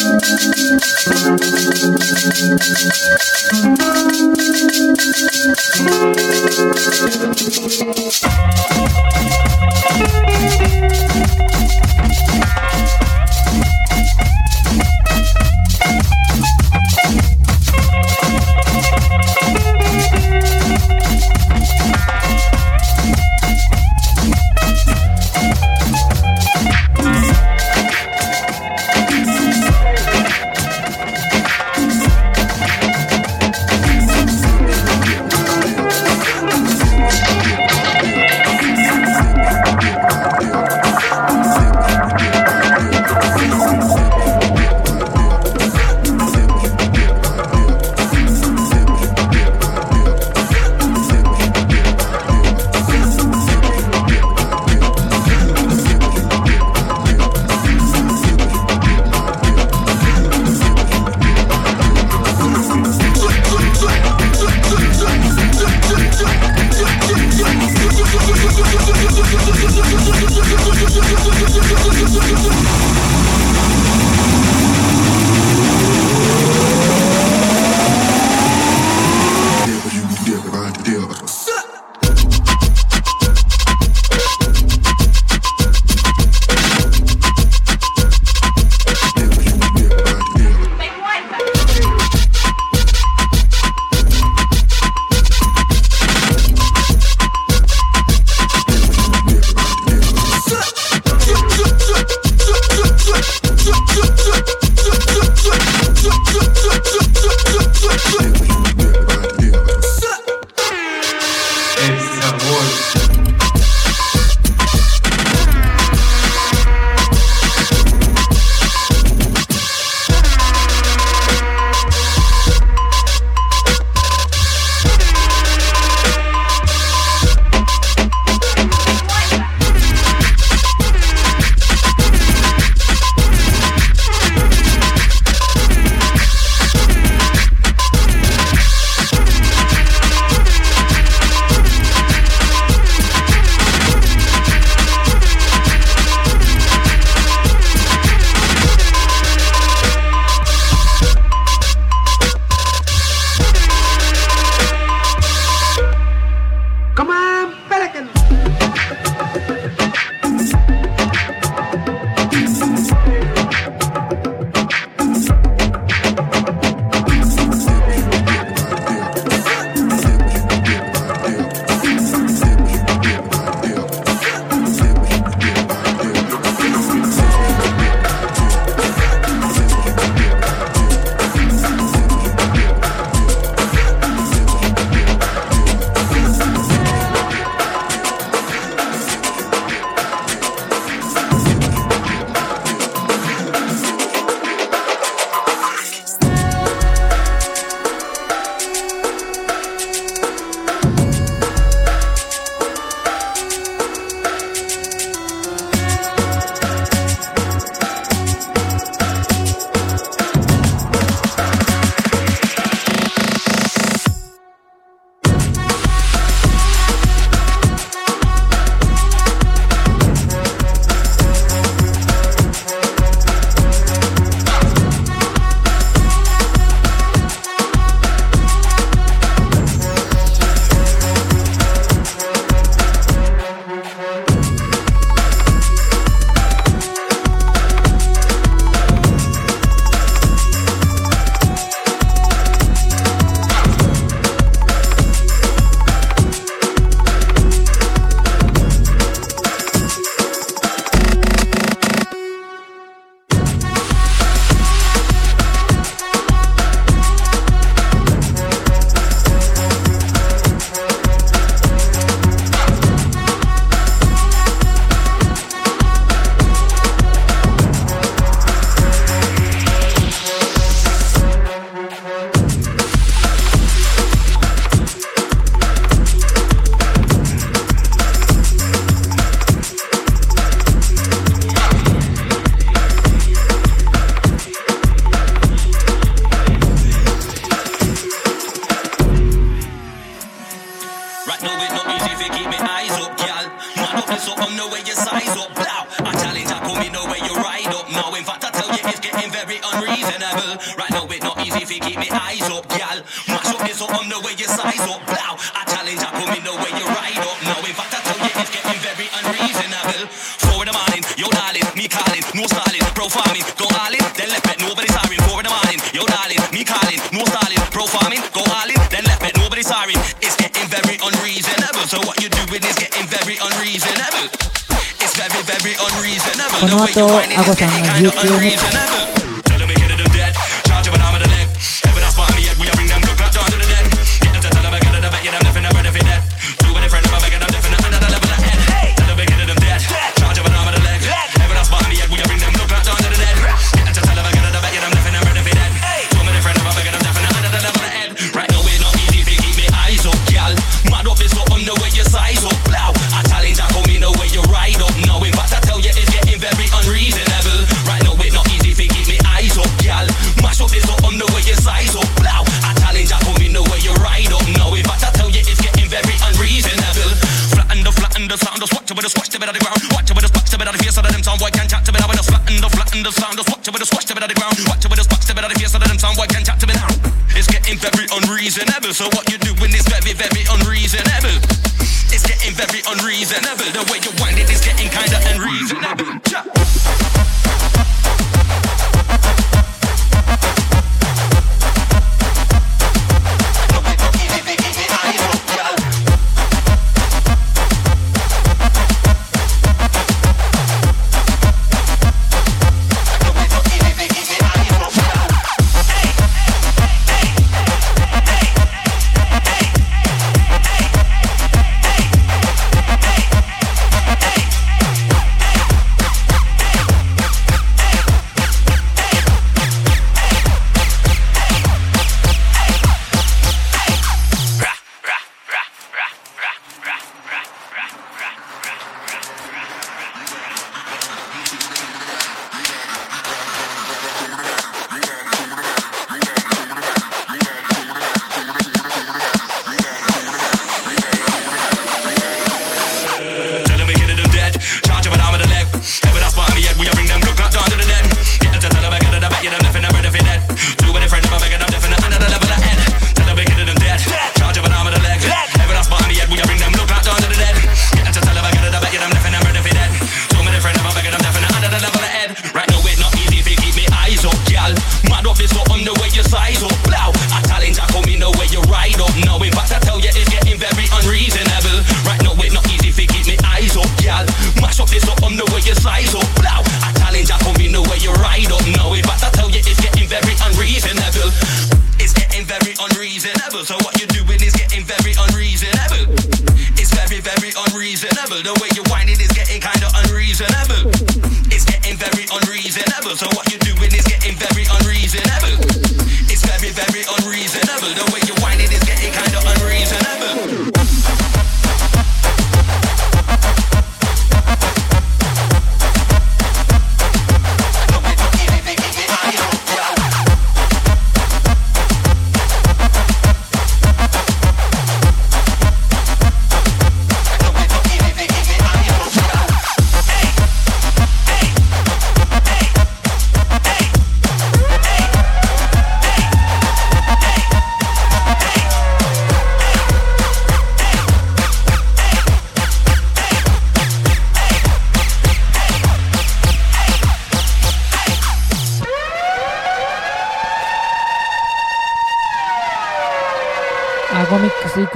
Thank you.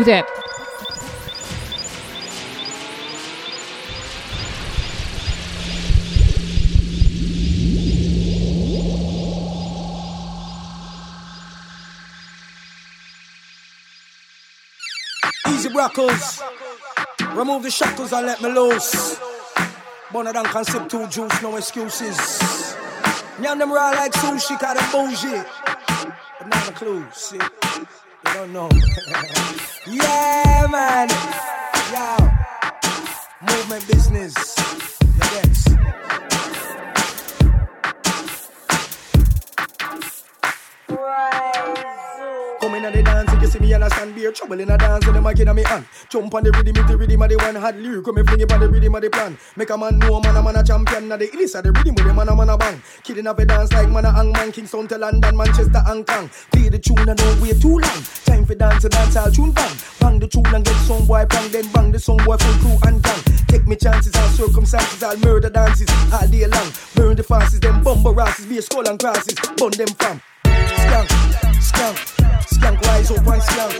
그래. Easy rockers. Remove the shackles and let me loose. Bonner than two juice, no excuses. Nyam them raw like sushi, got a bougie. But not a clue, see. You don't know. yeah, man. Yo. Movement business. Yes. Coming at the dance See me and I stand beer trouble in a dance and the mic in me hand. Jump on the rhythm, the rhythm of the one hard lyric. Come and fling it on the rhythm of the plan. Make a man know a man a man a champion. Now the illest of the rhythm with the man a man a bang. Kidding up a dance like man a hang man. Kingston to London, Manchester, Hong Kong. Play the tune and don't wait too long. Time for dance and dance all tune bang. Bang the tune and get some boy bang. Then bang the song boy full crew and gang. Take me chances, all circumstances, all murder dances all day long. Burn the fastest, them bumper asses, be a skull and crosses. Bun them fam. Skank, skank, skank rise up and skank,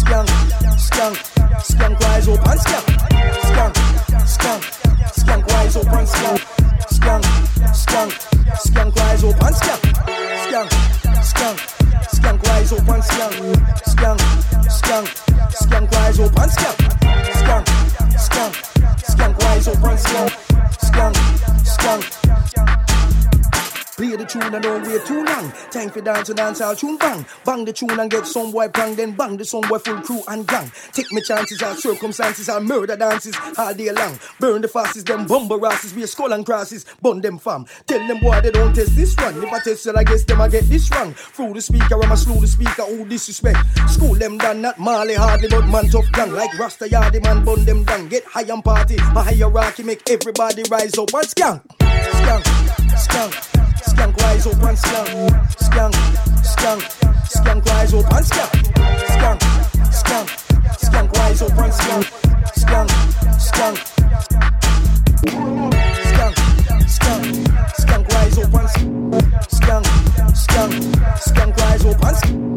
skank, skank, skank rise up and skank, skank, skank, skank rise up and skank, skank, skank, skank rise up and skank, skank, skank, skank rise up and skank, skank, skank, skank rise up and skank, skank, skank, skank rise up and skank, skank, skank. Play the tune and don't wait too long. Time for dance and dance all tune bang. Bang the tune and get some boy bang. Then bang the some boy full crew and gang. Take me chances all circumstances all murder dances all day long. Burn the fastest, them bumper asses. Be a skull and crosses. Bun them fam. Tell them boy they don't test this one. If I test it, I guess them I get this wrong. Through the speaker, I'm a slow the speaker. Who disrespect? School them done, not Marley hardly, but man tough gang. Like Rasta Yardy man, bun them down. Get high and party. My hierarchy make everybody rise up and skank. Skank, skank. Skank rise up and rise up and skank. Skank, skank, skank rise up and skank. Skank, skank, skank rise up and skank. Skank, skank rise up and.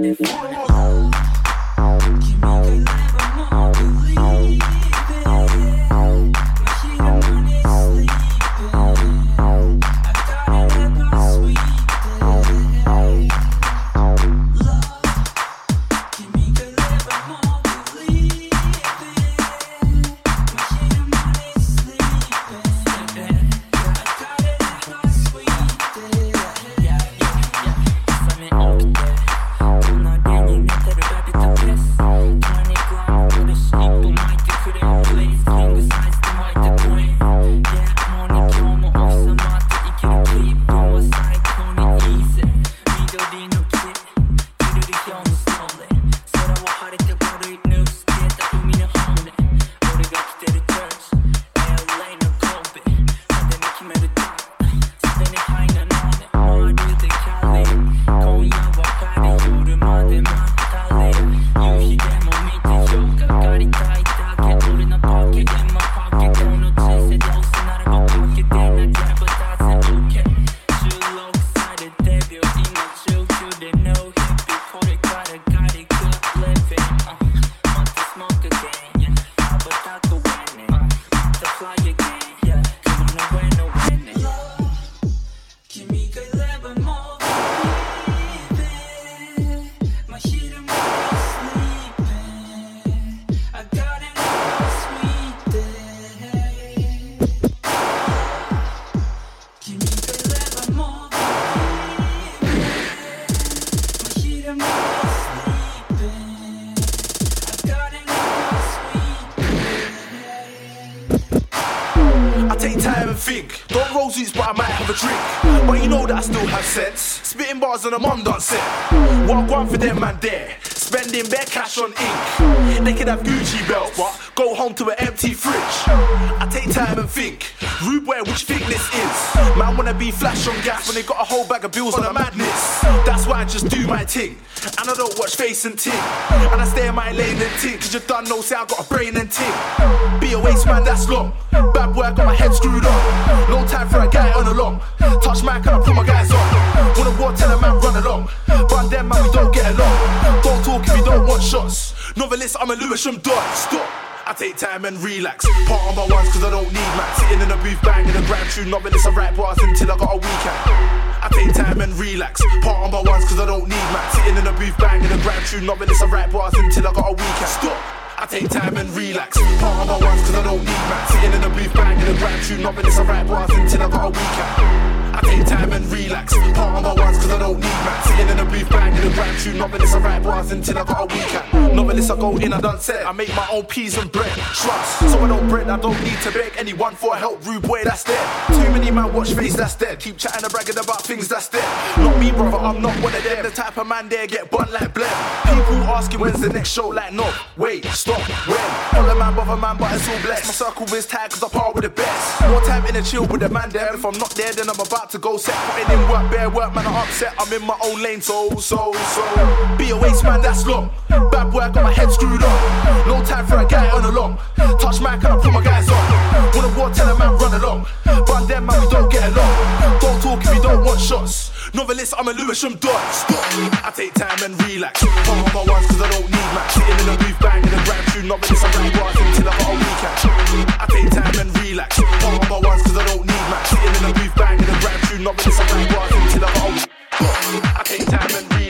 body full Spitting bars on a mum done set. One one for them man there. Spending bare cash on ink. They can have Gucci belts, but go home to an empty fridge. I take time and think. Rude boy, which this is? Man wanna be flash on gas when they got a whole bag of bills on a madness. That's why I just do my thing. And I don't watch face and ting. And I stay in my lane and ting. Cause you done know, say I got a brain and ting. Be a waste man, that's long. Bad boy, I got my head screwed on. I'm a Lewisham dot. Stop. I take time and relax. Part on my ones cause I don't need max. Sitting in the booth banging a grand tune. Novelist, I write bars until I got a weekend. I take time and relax. Part on my ones cause I don't need max. Sitting in the booth banging a grand tune. Novelist, I write bars until I got a weekend. Stop. I take time and relax. Part on my ones cause I don't need max. Sitting in the booth banging a grand tune. Novelist, I write bars until I got a weekend. I take time and relax. Part on my ones cause I don't need max. Sitting in the booth banging a tune. Novelist, I write bars until I got a weekend. Novelist, I go in, I don't set. I make my own peas and bread. Trust. So I don't bread, I don't need to beg anyone for help. Rude boy, that's dead. Too many man watch face, that's dead. Keep chatting and bragging about things, that's dead. Not me, brother, I'm not one of them. The type of man there get bun like blem. People asking when's the next show, like no. Wait, stop, when? All a man, brother, man, but it's all blessed. My circle is tight cause I part with the best. More time in the chill with the man there. If I'm not there, then I'm about to go set. Putting in work, bare work, man, I'm upset. I'm in my own lane, so, so, so. Be a waste man, that's long. Bad I got my head screwed on. No time for a guy on along. Touch my can I put my guys on? Wanna war, tell a man run along. But them man, we don't get along. Don't talk if you don't want shots. Novelist, I'm a Lewisham dot. Stop. I take time and relax. Put on my ones cause I don't need max. Sitting in the booth, banging a grand tune. Novelist, I write bars until I got a weekend. I take time and relax. Put on my ones cause I don't need max. Sitting in the booth, banging a grand tune. Novelist, I write bars until I got a weekend. I take time and relax.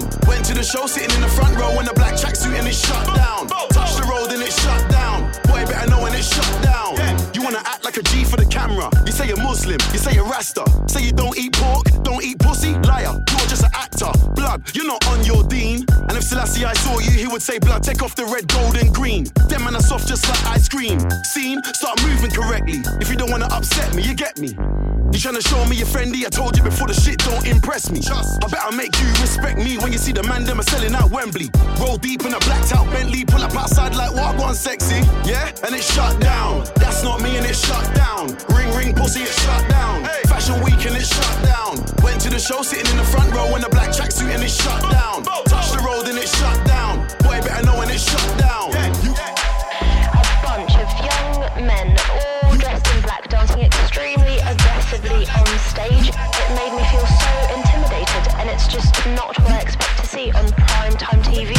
down. Went to the show sitting in the front row in a black tracksuit and it shut down. Touch the road and it shut down. Boy, better know when it shut down. You wanna act like a G for the camera. You say you're Muslim, you say you're Rasta. Say you don't eat pork, don't eat pussy. Liar, you're just an actor. Blood, you're not on your deen. If Selassie I saw you, he would say, blood, take off the red, gold, and green. Them and are soft just like ice cream. Scene, Start moving correctly. If you don't wanna upset me, you get me. You tryna show me you're friendly? I told you before the shit don't impress me. Just. I better make you respect me when you see the man them are selling out Wembley. Roll deep in a blacked out Bentley, pull up outside like what one sexy, yeah? And it's shut down. That's not me and it's shut down. Ring ring pussy, it's shut down. Hey. Fashion week and it's shut down. Went to the show sitting in the front row in a black tracksuit and it's shut down. Touch the road then it shut down. Boy, better know when it shut down. You a bunch of young men, all dressed in black, dancing extremely aggressively on stage. It made me feel so intimidated, and it's just not what I expect to see on prime time TV.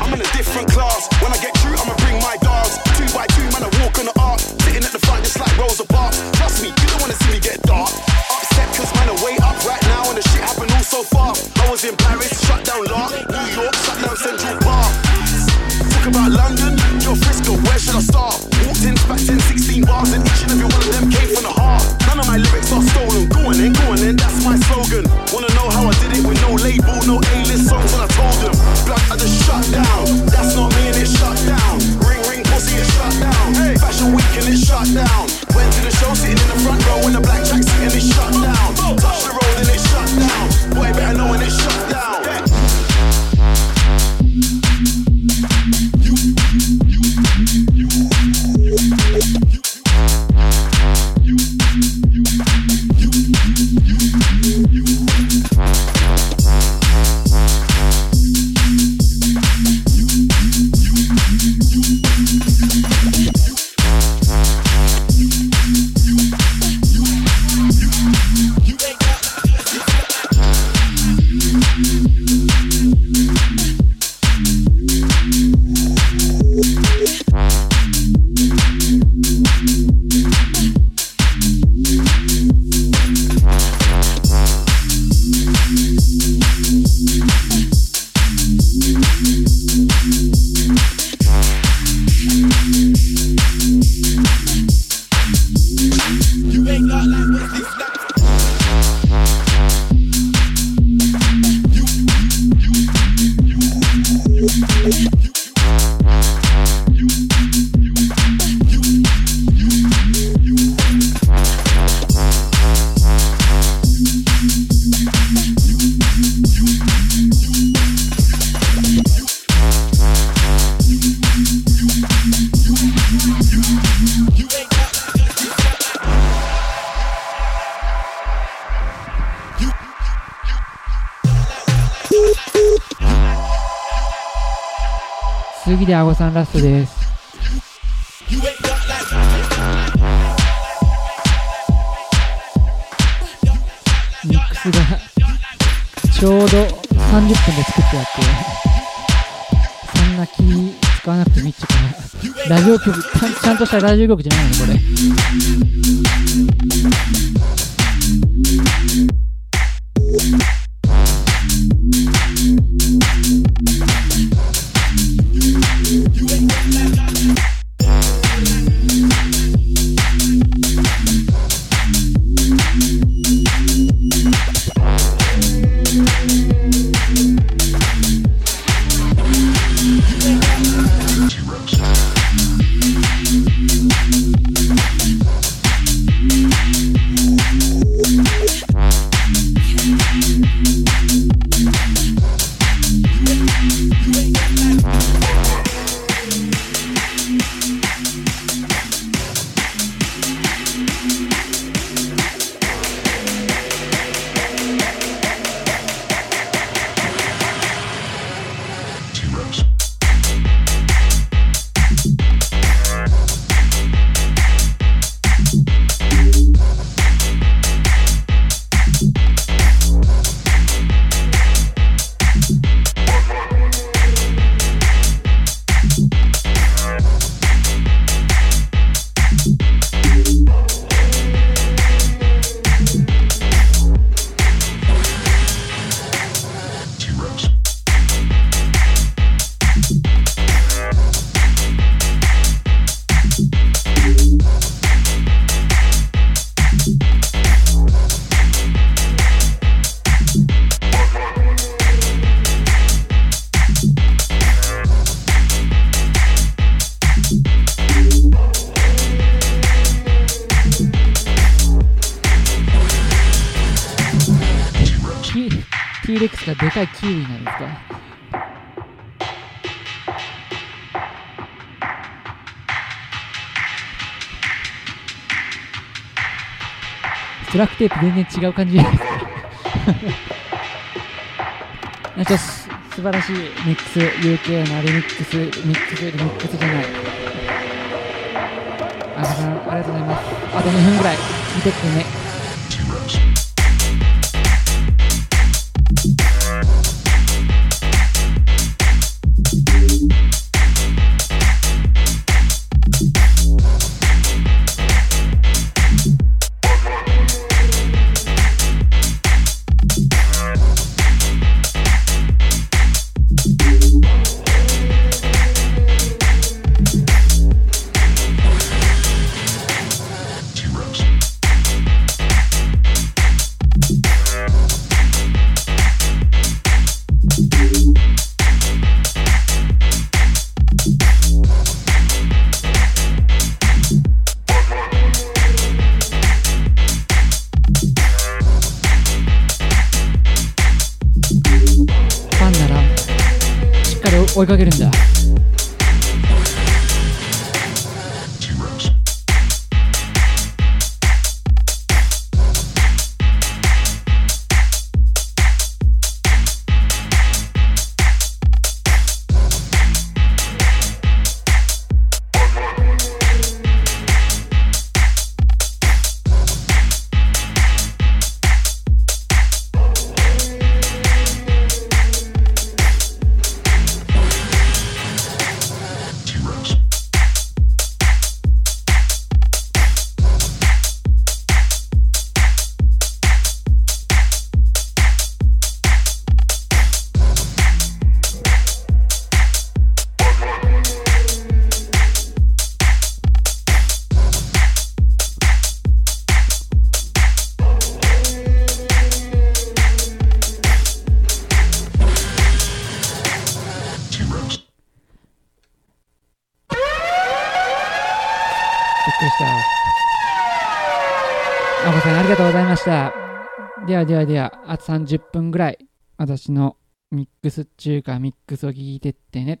I'm in a different class. When I get through, I'ma bring my dogs. Two by two, man, I walk on the ark. Sitting at the front, just like Rosa Parks. Trust me, you don't wanna see me get dark. Upset, cause man, I wait up right now, and the shit happened all so far. I was in Paris. should I start? Walked in, back 10, 16 bars, and each and every one of them came from the heart. None of my lyrics are stolen. Going on then, go then, that's my slogan. Wanna know how I did it with no label, no A-list songs when I told them. Blood, I just shut down. That's not me and it shut down. Ring, ring, pussy, it shut down. Fashion week and it shut down. 次であごさんラストです。ミックスがちょうど30分で作ってやって、そんな気使わなくてもいいっていうか、ラジオ局、ちゃんちゃんとしたラジオ局じゃないの、これ。かいキウイなんですか？ストラックテープ全然違う感じないです なんか素晴らしいミックス UK のリミックスミックスリミックスじゃない。あさんありがとうございます。あと2分ぐらい。見てってね。びっくりした。あこさん、ありがとうございました。ではではでは、あと30分ぐらい、私のミックス中華ミックスを聞いてってね。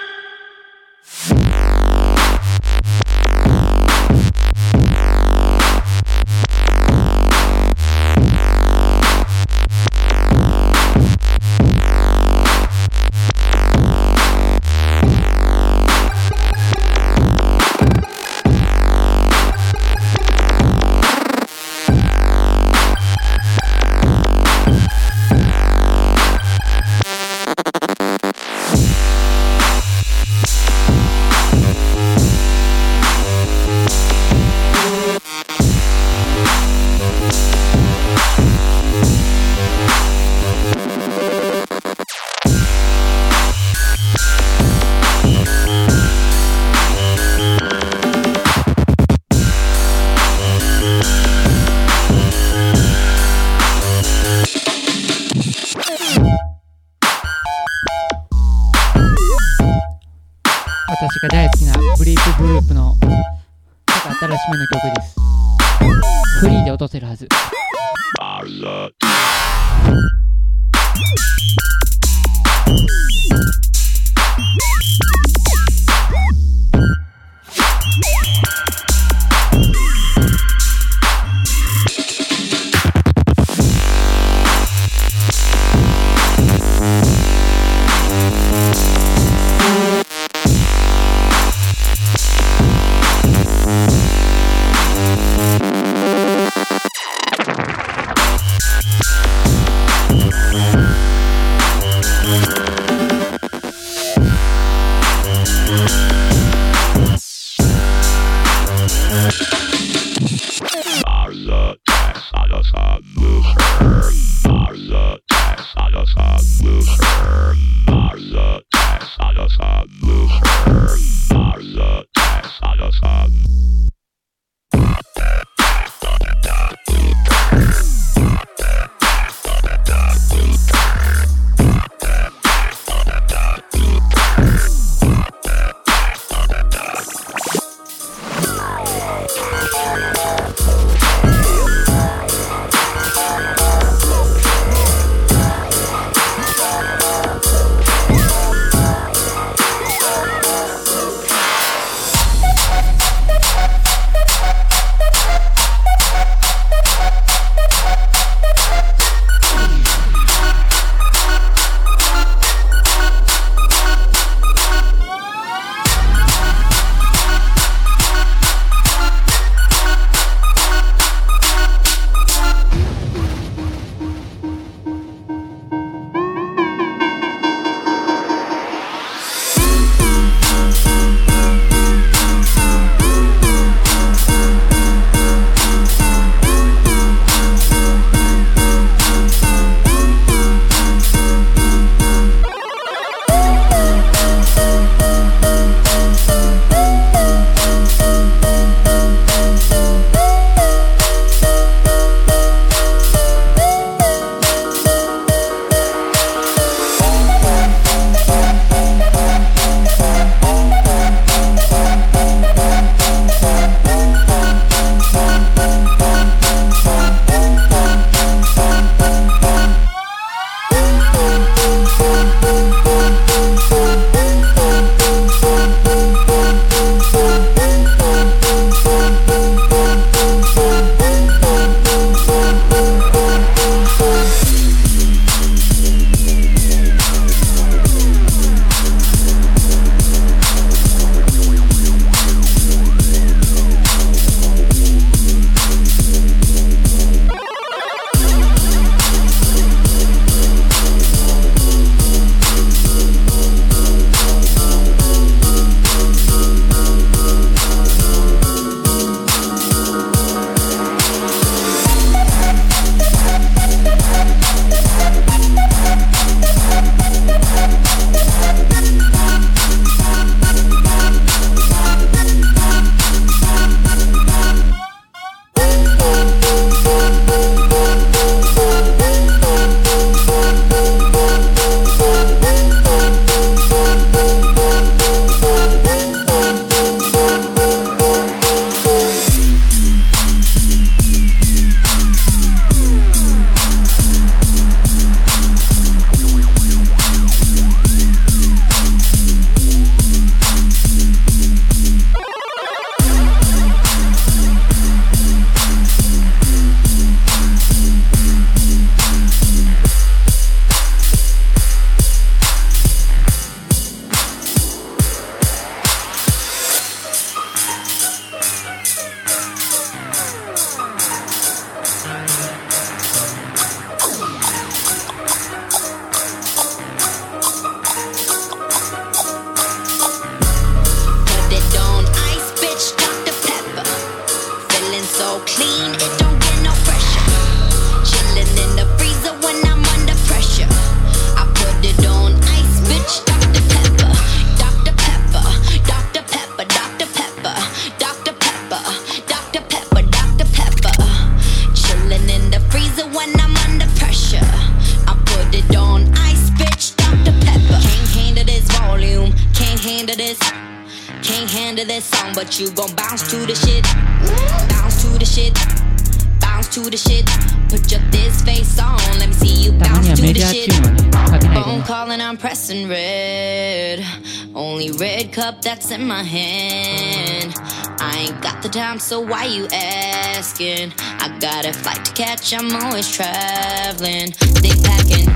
so why you asking? I got a flight to catch, I'm always traveling. They packing,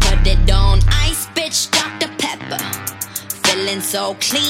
put it on ice, bitch, Dr. Pepper. Feeling so clean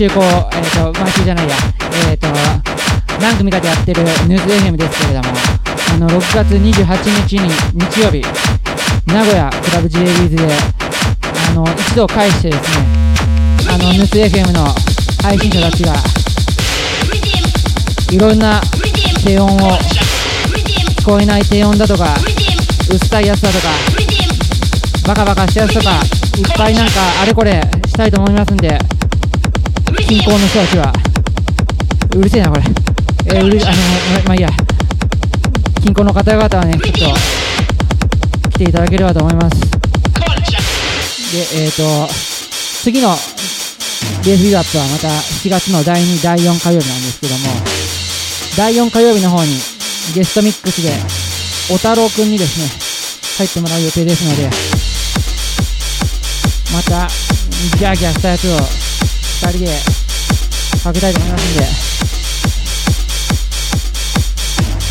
週こう、えっ、と、毎週じゃないや、えっ、と、何組かでやってるニュース FM ですけれども、あの、6月28日に、日曜日、名古屋クラブ J リーズで、あの、一度返してですね、あの、ニュース FM の配信者たちが、いろんな低音を、聞こえない低音だとか、うっさいやつだとか、バカバカしたやつとか、いっぱいなんかあれこれしたいと思いますんで、近郊の人たちは、うるせえな、これ。えーうる、あの、ままあいいや。近郊の方々はね、ちょっと、ていただければと思います。で、えっ、と、次の BS ビューアップはまた7月の第2、第4火曜日なんですけども、第4火曜日の方にゲストミックスで、お太郎くんにですね、入ってもらう予定ですので、また、ギャーギャーしたやつを2人でかけたいと思いますん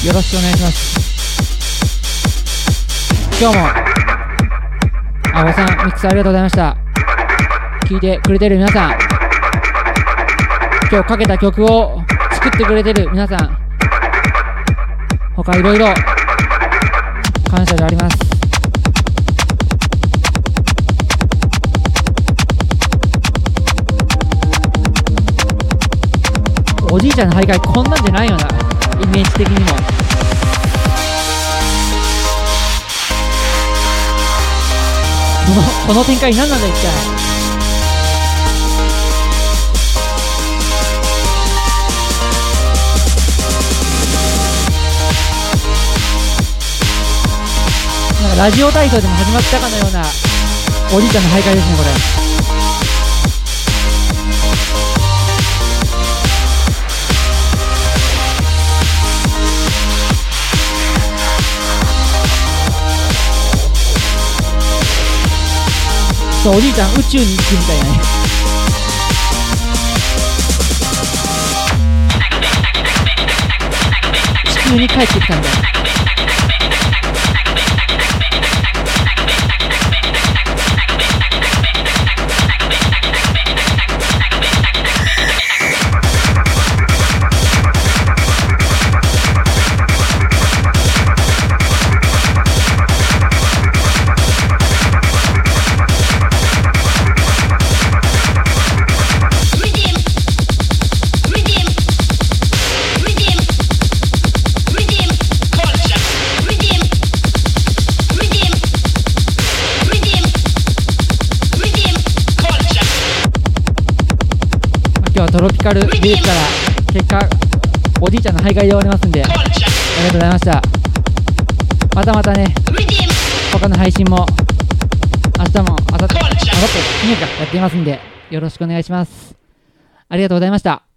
で、よろしくお願いします。今日も、あおさん、ミックスありがとうございました。聞いてくれてる皆さん、今日かけた曲を作ってくれてる皆さん、他いろいろ感謝であります。おじいちゃんの徘徊こんなんじゃないよな、イメージ的にも。このこの展開何なんだ一体なんかラジオ体操でも始まったかのようなおじいちゃんの徘徊ですねこれそうおじいちゃん宇宙に行くみた トロピカルビーチから結果おじいちゃんの徘徊で終わりますんでありがとうございました。またまたね他の配信も明日も明後日明後日金曜日かやっていますんでよろしくお願いします。ありがとうございました。